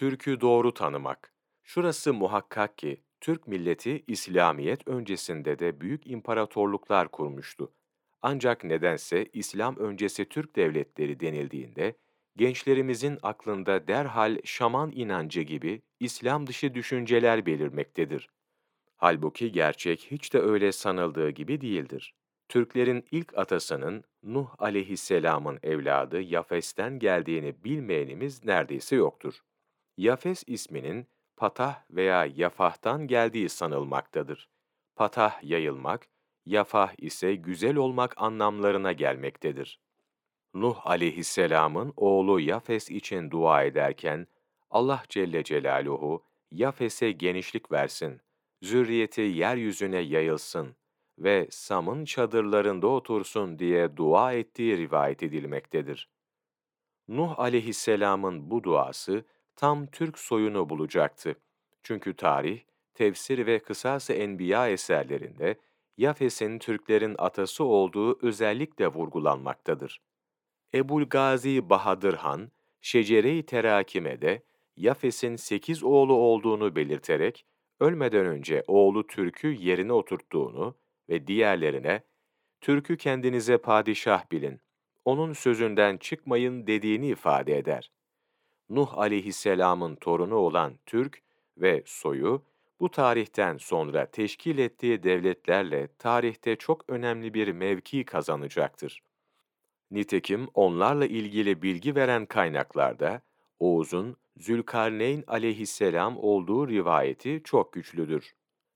Türk'ü doğru tanımak. Şurası muhakkak ki, Türk milleti İslamiyet öncesinde de büyük imparatorluklar kurmuştu. Ancak nedense İslam öncesi Türk devletleri denildiğinde, gençlerimizin aklında derhal şaman inancı gibi İslam dışı düşünceler belirmektedir. Halbuki gerçek hiç de öyle sanıldığı gibi değildir. Türklerin ilk atasının Nuh aleyhisselamın evladı Yafes'ten geldiğini bilmeyenimiz neredeyse yoktur. Yafes isminin Patah veya Yafah'tan geldiği sanılmaktadır. Patah yayılmak, Yafah ise güzel olmak anlamlarına gelmektedir. Nuh aleyhisselamın oğlu Yafes için dua ederken, Allah Celle Celaluhu, Yafes'e genişlik versin, zürriyeti yeryüzüne yayılsın ve Sam'ın çadırlarında otursun diye dua ettiği rivayet edilmektedir. Nuh aleyhisselamın bu duası, tam Türk soyunu bulacaktı. Çünkü tarih, tefsir ve Kısas-ı Enbiya eserlerinde Yafes'in Türklerin atası olduğu özellikle vurgulanmaktadır. Ebul Gazi Bahadır Han, Şecere-i Terakime'de Yafes'in sekiz oğlu olduğunu belirterek, ölmeden önce oğlu Türk'ü yerine oturttuğunu ve diğerlerine, Türk'ü kendinize padişah bilin, onun sözünden çıkmayın dediğini ifade eder. Nuh aleyhisselamın torunu olan Türk ve soyu, bu tarihten sonra teşkil ettiği devletlerle tarihte çok önemli bir mevki kazanacaktır. Nitekim onlarla ilgili bilgi veren kaynaklarda Oğuz'un Zülkarneyn aleyhisselam olduğu rivayeti çok güçlüdür.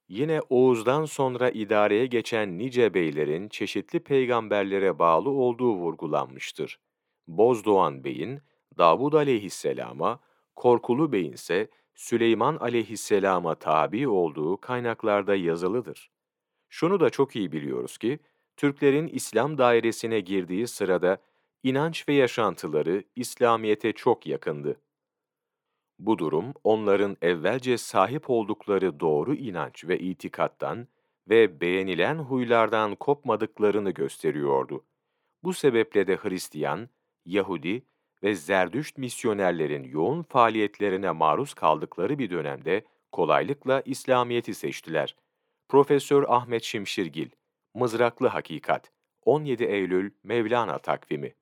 Yine Oğuz'dan sonra idareye geçen nice beylerin çeşitli peygamberlere bağlı olduğu vurgulanmıştır. Bozdoğan Bey'in Davud aleyhisselama, Korkulu Bey'in ise Süleyman aleyhisselama tabi olduğu kaynaklarda yazılıdır. Şunu da çok iyi biliyoruz ki, Türklerin İslam dairesine girdiği sırada inanç ve yaşantıları İslamiyete çok yakındı. Bu durum onların evvelce sahip oldukları doğru inanç ve itikattan ve beğenilen huylardan kopmadıklarını gösteriyordu. Bu sebeple de Hristiyan, Yahudi ve Zerdüşt misyonerlerin yoğun faaliyetlerine maruz kaldıkları bir dönemde kolaylıkla İslamiyet'i seçtiler. Profesör Ahmet Şimşirgil, Mızraklı Hakikat, 17 Eylül Mevlana takvimi